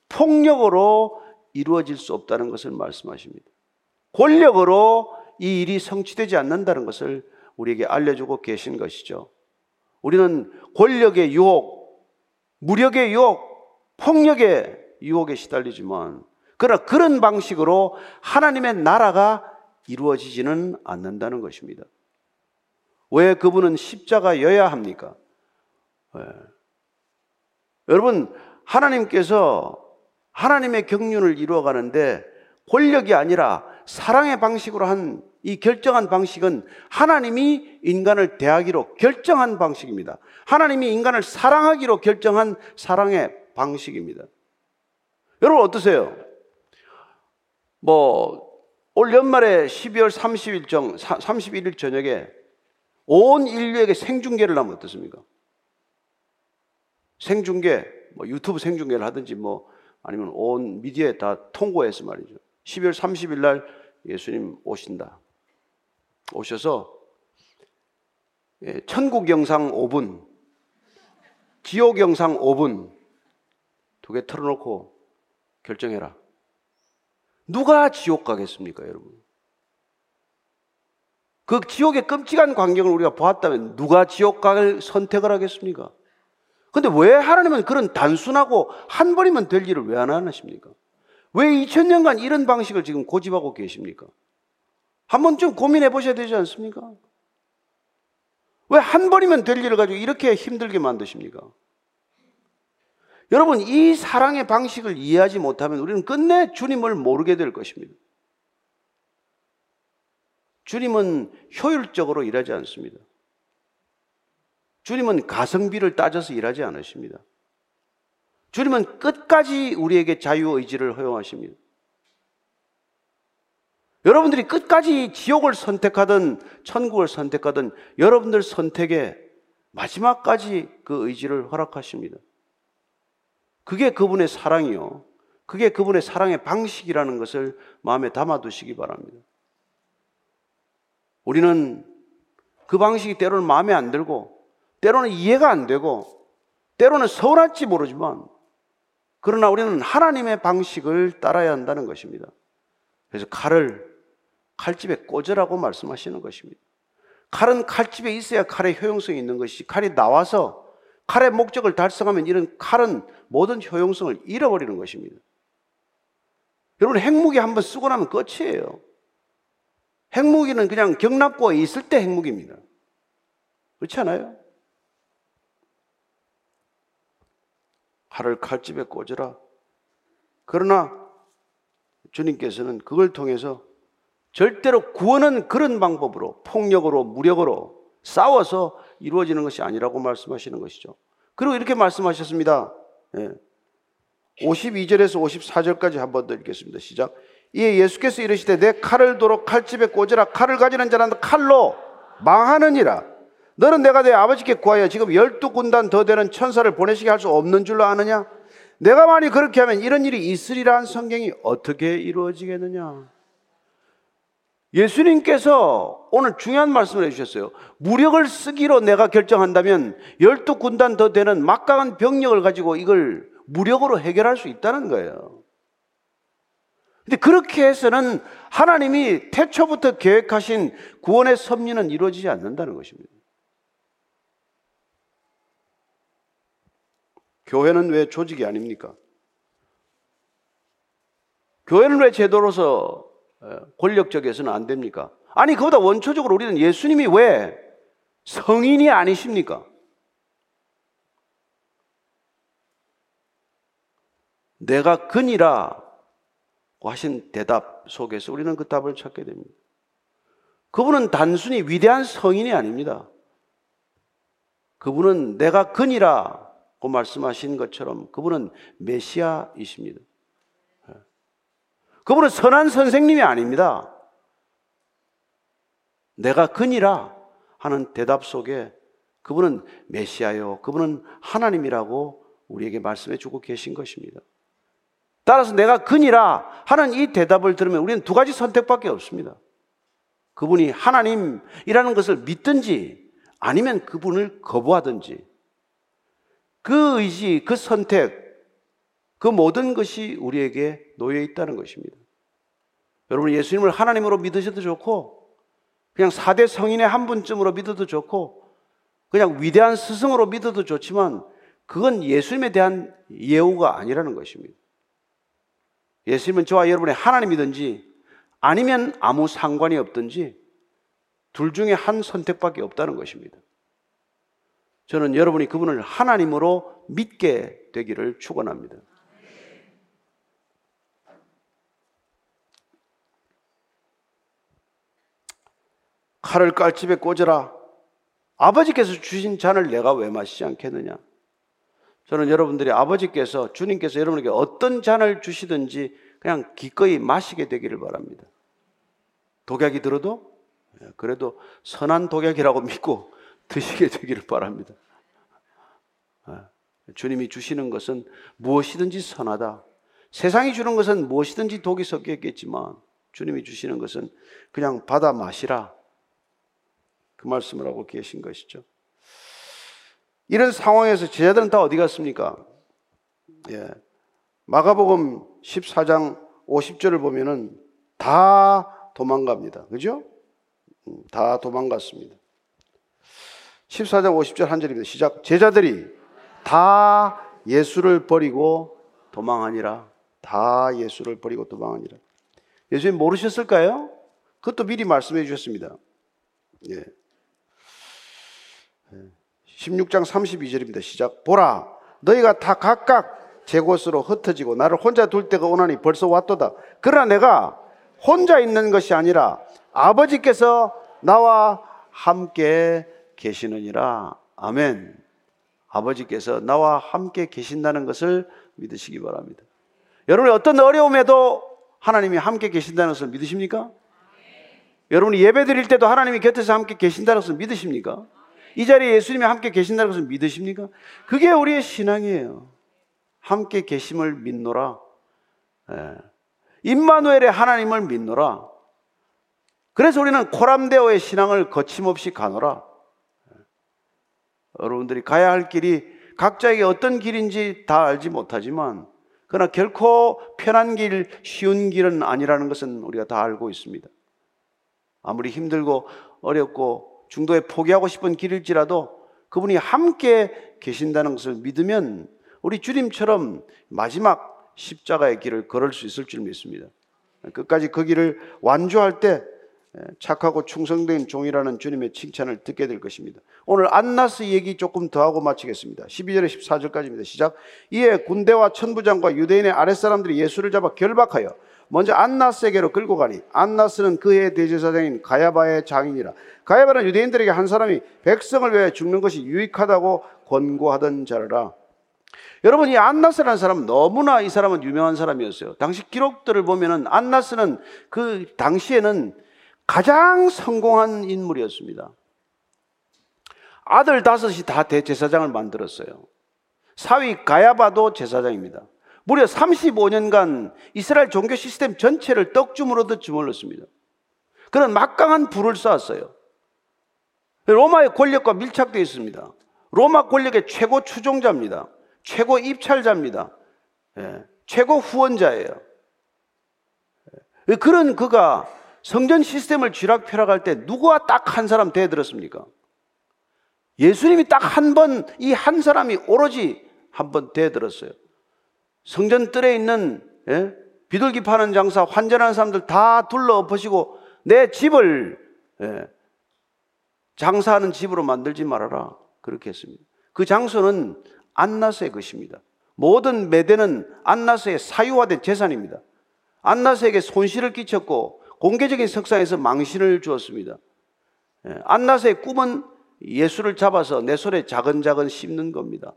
폭력으로 이루어질 수 없다는 것을 말씀하십니다. 권력으로 이 일이 성취되지 않는다는 것을 우리에게 알려주고 계신 것이죠. 우리는 권력의 유혹, 무력의 유혹, 폭력의 유혹에 시달리지만, 그러나 그런 방식으로 하나님의 나라가 이루어지지는 않는다는 것입니다. 왜 그분은 십자가여야 합니까? 네. 여러분, 하나님께서 하나님의 경륜을 이루어가는데 권력이 아니라 사랑의 방식으로 한 이 결정한 방식은 하나님이 인간을 대하기로 결정한 방식입니다. 하나님이 인간을 사랑하기로 결정한 사랑의 방식입니다. 여러분 어떠세요? 뭐, 올 연말에 12월 30일 정, 31일 저녁에 온 인류에게 생중계를 하면 어떻습니까? 생중계, 뭐 유튜브 생중계를 하든지 뭐 아니면 온 미디어에 다 통보해서 말이죠. 12월 30일 날 예수님 오신다. 오셔서 예, 천국 영상 5분, 지옥 영상 5분 두 개 틀어놓고 결정해라. 누가 지옥 가겠습니까, 여러분? 그 지옥의 끔찍한 광경을 우리가 보았다면 누가 지옥 가을 선택을 하겠습니까? 근데 왜 하나님은 그런 단순하고 한 번이면 될 일을 왜 안 하십니까? 왜 2000년간 이런 방식을 지금 고집하고 계십니까? 한 번쯤 고민해 보셔야 되지 않습니까? 왜 한 번이면 될 일을 가지고 이렇게 힘들게 만드십니까? 여러분, 이 사랑의 방식을 이해하지 못하면 우리는 끝내 주님을 모르게 될 것입니다. 주님은 효율적으로 일하지 않습니다. 주님은 가성비를 따져서 일하지 않으십니다. 주님은 끝까지 우리에게 자유의지를 허용하십니다. 여러분들이 끝까지 지옥을 선택하든 천국을 선택하든 여러분들 선택에 마지막까지 그 의지를 허락하십니다. 그게 그분의 사랑이요. 그게 그분의 사랑의 방식이라는 것을 마음에 담아두시기 바랍니다. 우리는 그 방식이 때로는 마음에 안 들고, 때로는 이해가 안 되고, 때로는 서운할지 모르지만, 그러나 우리는 하나님의 방식을 따라야 한다는 것입니다. 그래서 칼을 칼집에 꽂으라고 말씀하시는 것입니다. 칼은 칼집에 있어야 칼의 효용성이 있는 것이 칼이 나와서 칼의 목적을 달성하면 이런 칼은 모든 효용성을 잃어버리는 것입니다. 여러분 핵무기 한번 쓰고 나면 끝이에요. 핵무기는 그냥 경납고에 있을 때 핵무기입니다. 그렇지 않아요? 칼을 칼집에 꽂으라. 그러나 주님께서는 그걸 통해서 절대로 구원은 그런 방법으로 폭력으로 무력으로 싸워서 이루어지는 것이 아니라고 말씀하시는 것이죠. 그리고 이렇게 말씀하셨습니다. 예. 52절에서 54절까지 한 번 더 읽겠습니다. 시작. 이에 예수께서 이르시되 내 칼을 도로 칼집에 꽂으라 칼을 가지는 자는 칼로 망하느니라. 너는 내가 내 아버지께 구하여 지금 열두 군단 더 되는 천사를 보내시게 할 수 없는 줄로 아느냐? 내가 만약 그렇게 하면 이런 일이 있으리라 한 성경이 어떻게 이루어지겠느냐? 예수님께서 오늘 중요한 말씀을 해주셨어요. 무력을 쓰기로 내가 결정한다면 열두 군단 더 되는 막강한 병력을 가지고 이걸 무력으로 해결할 수 있다는 거예요. 근데 그렇게 해서는 하나님이 태초부터 계획하신 구원의 섭리는 이루어지지 않는다는 것입니다. 교회는 왜 조직이 아닙니까? 교회는 왜 제도로서 권력적에서는 안 됩니까? 아니, 그보다 원초적으로 우리는 예수님이 왜 성인이 아니십니까? 내가 근이라 하신 대답 속에서 우리는 그 답을 찾게 됩니다. 그분은 단순히 위대한 성인이 아닙니다. 그분은 내가 근이라 고 말씀하신 것처럼 그분은 메시아이십니다. 그분은 선한 선생님이 아닙니다. 내가 근이라 하는 대답 속에 그분은 메시아요. 그분은 하나님이라고 우리에게 말씀해 주고 계신 것입니다. 따라서 내가 근이라 하는 이 대답을 들으면 우리는 두 가지 선택밖에 없습니다. 그분이 하나님이라는 것을 믿든지 아니면 그분을 거부하든지 그 의지, 그 선택, 그 모든 것이 우리에게 놓여 있다는 것입니다. 여러분 예수님을 하나님으로 믿으셔도 좋고 그냥 4대 성인의 한 분쯤으로 믿어도 좋고 그냥 위대한 스승으로 믿어도 좋지만 그건 예수님에 대한 예우가 아니라는 것입니다. 예수님은 저와 여러분의 하나님이든지 아니면 아무 상관이 없든지 둘 중에 한 선택밖에 없다는 것입니다. 저는 여러분이 그분을 하나님으로 믿게 되기를 축원합니다. 칼을 깔집에 꽂으라. 아버지께서 주신 잔을 내가 왜 마시지 않겠느냐? 저는 여러분들이 아버지께서 주님께서 여러분에게 어떤 잔을 주시든지 그냥 기꺼이 마시게 되기를 바랍니다. 독약이 들어도 예, 그래도 선한 독약이라고 믿고 드시게 되기를 바랍니다. 예, 주님이 주시는 것은 무엇이든지 선하다. 세상이 주는 것은 무엇이든지 독이 섞여 있겠지만 주님이 주시는 것은 그냥 받아 마시라. 그 말씀을 하고 계신 것이죠. 이런 상황에서 제자들은 다 어디 갔습니까? 예. 마가복음 14장 50절을 보면은 다 도망갑니다. 그죠? 음, 다 도망갔습니다. 14장 50절 한 절입니다. 시작. 제자들이 다 예수를 버리고 도망하니라. 다 예수를 버리고 도망하니라. 예수님 모르셨을까요? 그것도 미리 말씀해 주셨습니다. 예. 16장 32절입니다. 시작. 보라, 너희가 다 각각 제 곳으로 흩어지고 나를 혼자 둘 때가 오나니 벌써 왔도다. 그러나 내가 혼자 있는 것이 아니라 아버지께서 나와 함께 계시느니라. 아멘. 아버지께서 나와 함께 계신다는 것을 믿으시기 바랍니다. 여러분이 어떤 어려움에도 하나님이 함께 계신다는 것을 믿으십니까? 여러분이 예배 드릴 때도 하나님이 곁에서 함께 계신다는 것을 믿으십니까? 이 자리에 예수님이 함께 계신다는 것을 믿으십니까? 그게 우리의 신앙이에요. 함께 계심을 믿노라. 예. 임마누엘의 하나님을 믿노라. 그래서 우리는 코람데오의 신앙을 거침없이 가노라. 예. 여러분들이 가야 할 길이 각자에게 어떤 길인지 다 알지 못하지만 그러나 결코 편한 길, 쉬운 길은 아니라는 것은 우리가 다 알고 있습니다. 아무리 힘들고 어렵고 중도에 포기하고 싶은 길일지라도 그분이 함께 계신다는 것을 믿으면 우리 주님처럼 마지막 십자가의 길을 걸을 수 있을 줄 믿습니다. 끝까지 그 길을 완주할 때 착하고 충성된 종이라는 주님의 칭찬을 듣게 될 것입니다. 오늘 안나스 얘기 조금 더 하고 마치겠습니다. 12절에 14절까지입니다. 시작. 이에 군대와 천부장과 유대인의 아랫사람들이 예수를 잡아 결박하여 먼저 안나스에게로 끌고 가니 안나스는 그의 대제사장인 가야바의 장인이라 가야바는 유대인들에게 한 사람이 백성을 위해 죽는 것이 유익하다고 권고하던 자라 여러분 이 안나스라는 사람은 너무나 이 사람은 유명한 사람이었어요. 당시 기록들을 보면은 안나스는 그 당시에는 가장 성공한 인물이었습니다. 아들 다섯이 다 대제사장을 만들었어요. 사위 가야바도 제사장입니다. 무려 35년간 이스라엘 종교 시스템 전체를 떡주물로 주물렀습니다. 그런 막강한 불을 쌓았어요. 로마의 권력과 밀착되어 있습니다. 로마 권력의 최고 추종자입니다. 최고 입찰자입니다. 예, 최고 후원자예요. 예, 그런 그가 성전 시스템을 쥐락펴락할 때 누구와 딱 한 사람 대들었습니까? 예수님이 딱 한 번, 이 한 사람이 오로지 한 번 대들었어요. 성전 뜰에 있는 예? 비둘기 파는 장사, 환전하는 사람들 다 둘러 엎으시고 내 집을 예, 장사하는 집으로 만들지 말아라. 그렇게 했습니다. 그 장소는 안나스의 것입니다. 모든 매대는 안나스의 사유화된 재산입니다. 안나스에게 손실을 끼쳤고 공개적인 석상에서 망신을 주었습니다. 예, 안나스의 꿈은 예수를 잡아서 내 손에 작은작은 씹는 겁니다.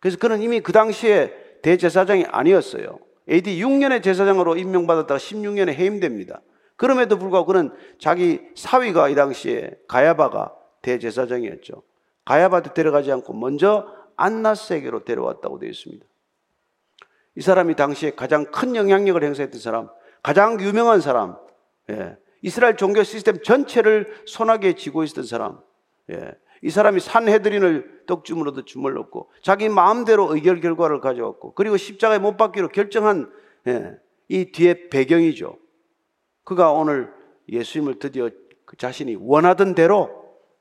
그래서 그는 이미 그 당시에 대제사장이 아니었어요. AD 6년에 제사장으로 임명받았다가 16년에 해임됩니다. 그럼에도 불구하고 그는 자기 사위가 이 당시에 가야바가 대제사장이었죠. 가야바한테 데려가지 않고 먼저 안나스에게로 데려왔다고 되어 있습니다. 이 사람이 당시에 가장 큰 영향력을 행사했던 사람, 가장 유명한 사람, 예. 이스라엘 종교 시스템 전체를 손아귀에 쥐고 있었던 사람, 예. 이 사람이 산헤드린을 떡주물로도 주물렀고 자기 마음대로 의결 결과를 가져왔고 그리고 십자가에 못 박기로 결정한 예, 이 뒤에 배경이죠. 그가 오늘 예수님을 드디어 그 자신이 원하던 대로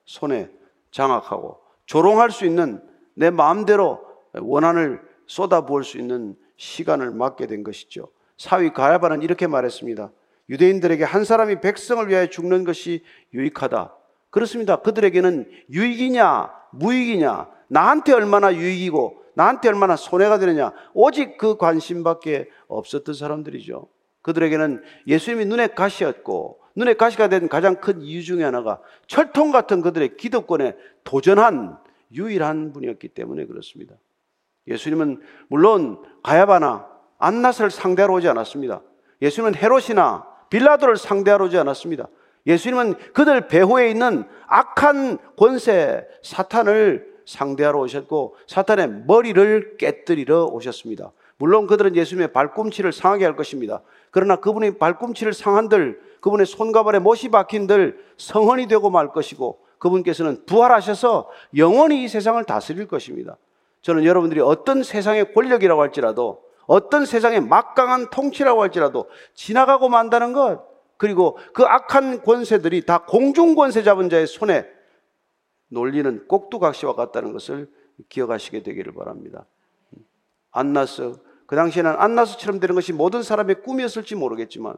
손에 장악하고 조롱할 수 있는 내 마음대로 원한을 쏟아부을 수 있는 시간을 맞게 된 것이죠. 사위 가야바는 이렇게 말했습니다. 유대인들에게 한 사람이 백성을 위하여 죽는 것이 유익하다. 그렇습니다. 그들에게는 유익이냐, 무익이냐, 나한테 얼마나 유익이고, 나한테 얼마나 손해가 되느냐, 오직 그 관심밖에 없었던 사람들이죠. 그들에게는 예수님이 눈에 가시였고, 눈에 가시가 된 가장 큰 이유 중에 하나가 철통 같은 그들의 기득권에 도전한 유일한 분이었기 때문에 그렇습니다. 예수님은 물론 가야바나 안낫을 상대하러 오지 않았습니다. 예수님은 헤롯이나 빌라도를 상대하러 오지 않았습니다. 예수님은 그들 배후에 있는 악한 권세 사탄을 상대하러 오셨고 사탄의 머리를 깨뜨리러 오셨습니다. 물론 그들은 예수님의 발꿈치를 상하게 할 것입니다. 그러나 그분의 발꿈치를 상한들, 그분의 손과 발에 못이 박힌들 성헌이 되고 말 것이고 그분께서는 부활하셔서 영원히 이 세상을 다스릴 것입니다. 저는 여러분들이 어떤 세상의 권력이라고 할지라도 어떤 세상의 막강한 통치라고 할지라도 지나가고 만다는 것 그리고 그 악한 권세들이 다 공중 권세 잡은 자의 손에 놀리는 꼭두각시와 같다는 것을 기억하시게 되기를 바랍니다. 안나스 그 당시에는 안나스처럼 되는 것이 모든 사람의 꿈이었을지 모르겠지만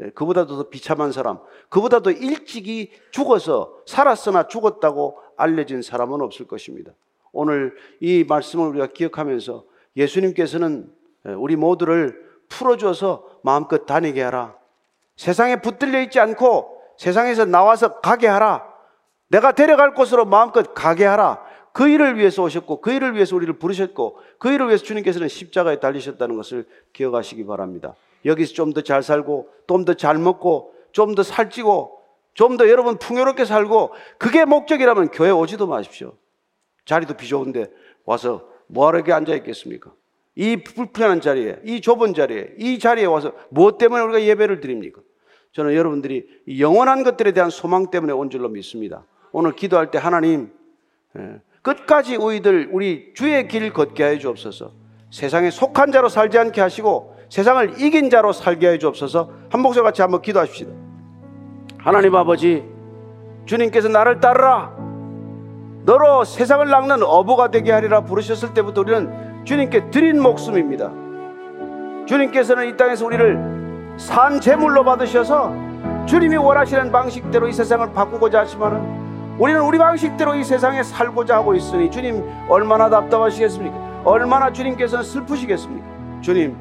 예, 그보다도 더 비참한 사람, 그보다도 일찍이 죽어서 살았으나 죽었다고 알려진 사람은 없을 것입니다. 오늘 이 말씀을 우리가 기억하면서 예수님께서는 예, 우리 모두를 풀어줘서 마음껏 다니게 하라. 세상에 붙들려 있지 않고 세상에서 나와서 가게 하라. 내가 데려갈 곳으로 마음껏 가게 하라. 그 일을 위해서 오셨고 그 일을 위해서 우리를 부르셨고 그 일을 위해서 주님께서는 십자가에 달리셨다는 것을 기억하시기 바랍니다. 여기서 좀 더 잘 살고 좀 더 잘 먹고 좀 더 살찌고 좀 더 여러분 풍요롭게 살고 그게 목적이라면 교회 오지도 마십시오. 자리도 비좋은데 와서 뭐하러 이렇게 앉아 있겠습니까? 이 불편한 자리에, 이 좁은 자리에, 이 자리에 와서 무엇 때문에 우리가 예배를 드립니까? 저는 여러분들이 영원한 것들에 대한 소망 때문에 온 줄로 믿습니다. 오늘 기도할 때 하나님, 예, 끝까지 우리들 우리 주의 길 걷게 하여 주옵소서. 세상에 속한 자로 살지 않게 하시고 세상을 이긴 자로 살게 하여 주옵소서. 한 목소리 같이 한번 기도하십시다. 하나님 아버지, 주님께서 나를 따르라. 너로 세상을 낚는 어부가 되게 하리라 부르셨을 때부터 우리는 주님께 드린 목숨입니다. 주님께서는 이 땅에서 우리를 산 제물로 받으셔서 주님이 원하시는 방식대로 이 세상을 바꾸고자 하시면은 우리는 우리 방식대로 이 세상에 살고자 하고 있으니 주님 얼마나 답답하시겠습니까? 얼마나 주님께서는 슬프시겠습니까? 주님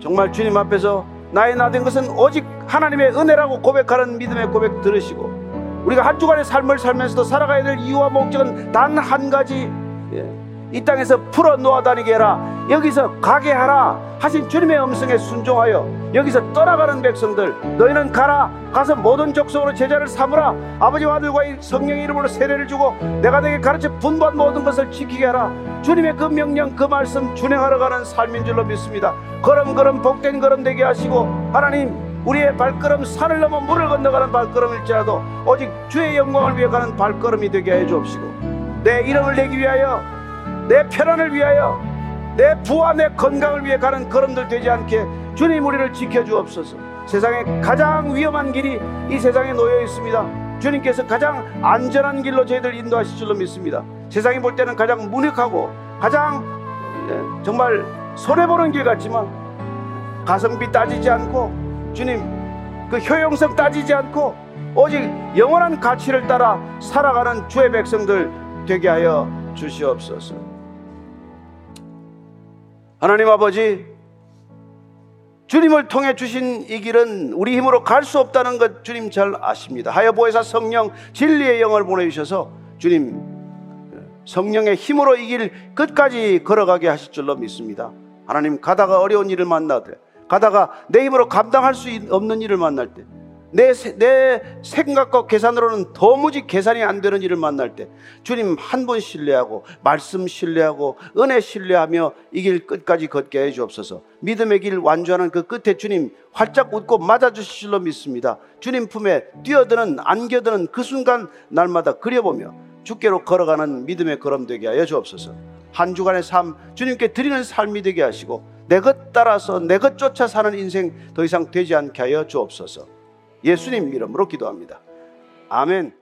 정말 주님 앞에서 나의 나된 것은 오직 하나님의 은혜라고 고백하는 믿음의 고백 들으시고 우리가 한 주간의 삶을 살면서도 살아가야 될 이유와 목적은 단 한 가지 예. 이 땅에서 풀어 놓아 다니게 해라. 여기서 가게 하라. 하신 주님의 음성에 순종하여 여기서 떠나가는 백성들 너희는 가라. 가서 모든 족속으로 제자를 삼으라. 아버지와 아들과 성령의 이름으로 세례를 주고 내가 내게 가르쳐 분반 모든 것을 지키게 하라. 주님의 그 명령 그 말씀 준행하러 가는 삶인 줄로 믿습니다. 걸음걸음 복된 걸음 되게 하시고 하나님 우리의 발걸음 산을 넘어 물을 건너가는 발걸음일지라도 오직 주의 영광을 위해 가는 발걸음이 되게 해 주옵시고 내 이름을 내기 위하여 내 편안을 위하여 내 부와 내 건강을 위해 가는 걸음들 되지 않게 주님 우리를 지켜주옵소서. 세상에 가장 위험한 길이 이 세상에 놓여 있습니다. 주님께서 가장 안전한 길로 저희들 인도하실 줄로 믿습니다. 세상이 볼 때는 가장 무력하고 가장 예, 정말 손해보는 길 같지만 가성비 따지지 않고 주님 그 효용성 따지지 않고 오직 영원한 가치를 따라 살아가는 주의 백성들 되게 하여 주시옵소서. 하나님 아버지, 주님을 통해 주신 이 길은 우리 힘으로 갈 수 없다는 것 주님 잘 아십니다. 하여 보혜사 성령 진리의 영을 보내주셔서 주님 성령의 힘으로 이 길 끝까지 걸어가게 하실 줄로 믿습니다. 하나님 가다가 어려운 일을 만나되 가다가 내 힘으로 감당할 수 없는 일을 만날 때 내, 내 생각과 계산으로는 도무지 계산이 안 되는 일을 만날 때 주님 한 번 신뢰하고 말씀 신뢰하고 은혜 신뢰하며 이 길 끝까지 걷게 해 주옵소서. 믿음의 길 완주하는 그 끝에 주님 활짝 웃고 맞아주실 줄로 믿습니다. 주님 품에 뛰어드는 안겨드는 그 순간 날마다 그려보며 주께로 걸어가는 믿음의 걸음 되게 하여 주옵소서. 한 주간의 삶 주님께 드리는 삶이 되게 하시고 내 것 따라서 내 것 쫓아 사는 인생 더 이상 되지 않게 하여 주옵소서 예수님 이름으로 기도합니다. 아멘.